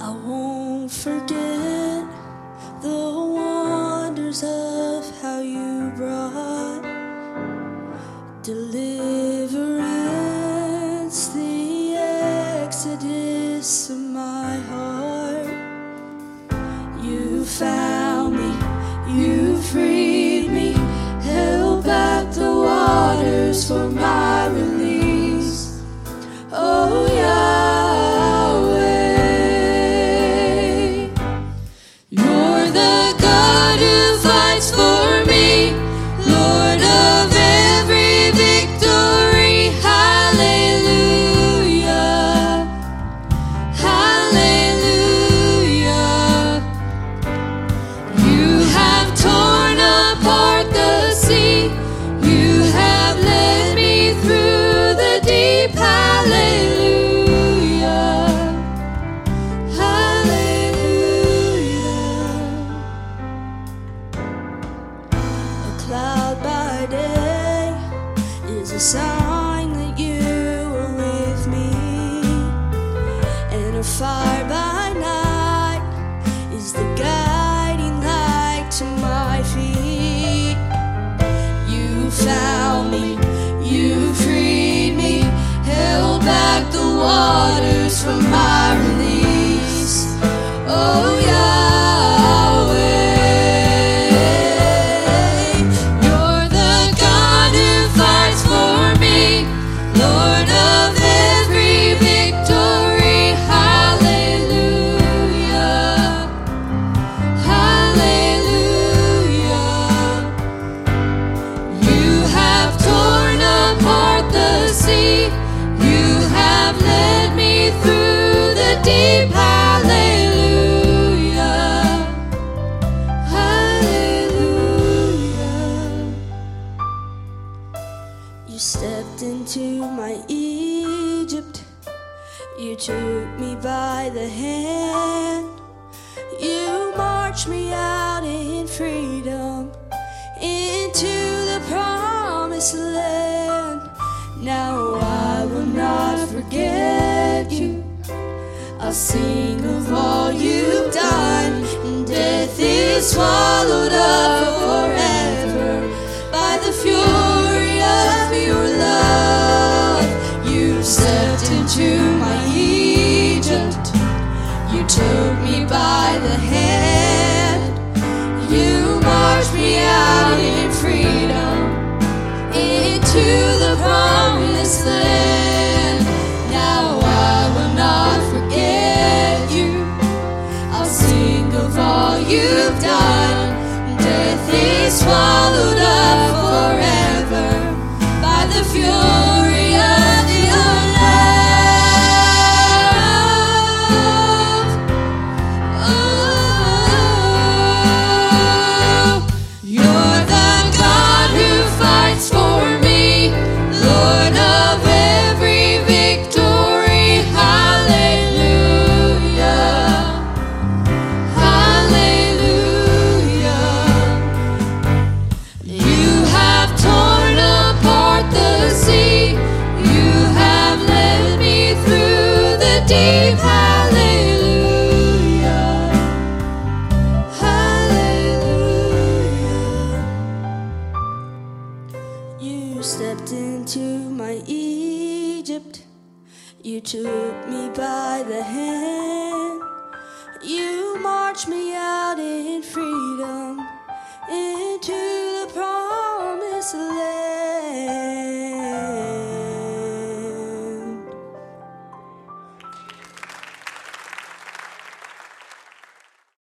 I won't forget the wonders of how you brought deliverance, the exodus of my heart. You found me, you freed me, held back the waters for my the God who cloud by day is a sign that you are with me, and a fire by night is the guiding light to my feet. You found me, you freed me, held back the waters from my release. Oh, Lord into my Egypt. You took me by the hand. You marched me out in freedom into the promised land. Now I will not forget you. I'll sing of all you've done. And death is swallowed up you've done. Death is swallowed You stepped into my Egypt. You took me by the hand. You marched me out in freedom into the promised land.